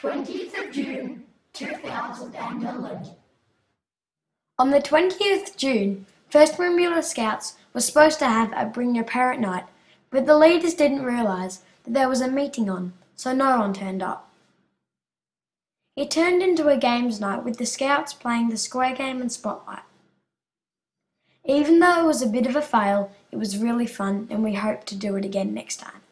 20th of June 2011. On the 20th June, 1st Wimbula Scouts were supposed to have a Bring Your Parent night, but the leaders didn't realise that there was a meeting on, so no one turned up. It turned into a games night with the Scouts playing the square game and spotlight. Even though it was a bit of a fail, it was really fun and we hope to do it again next time.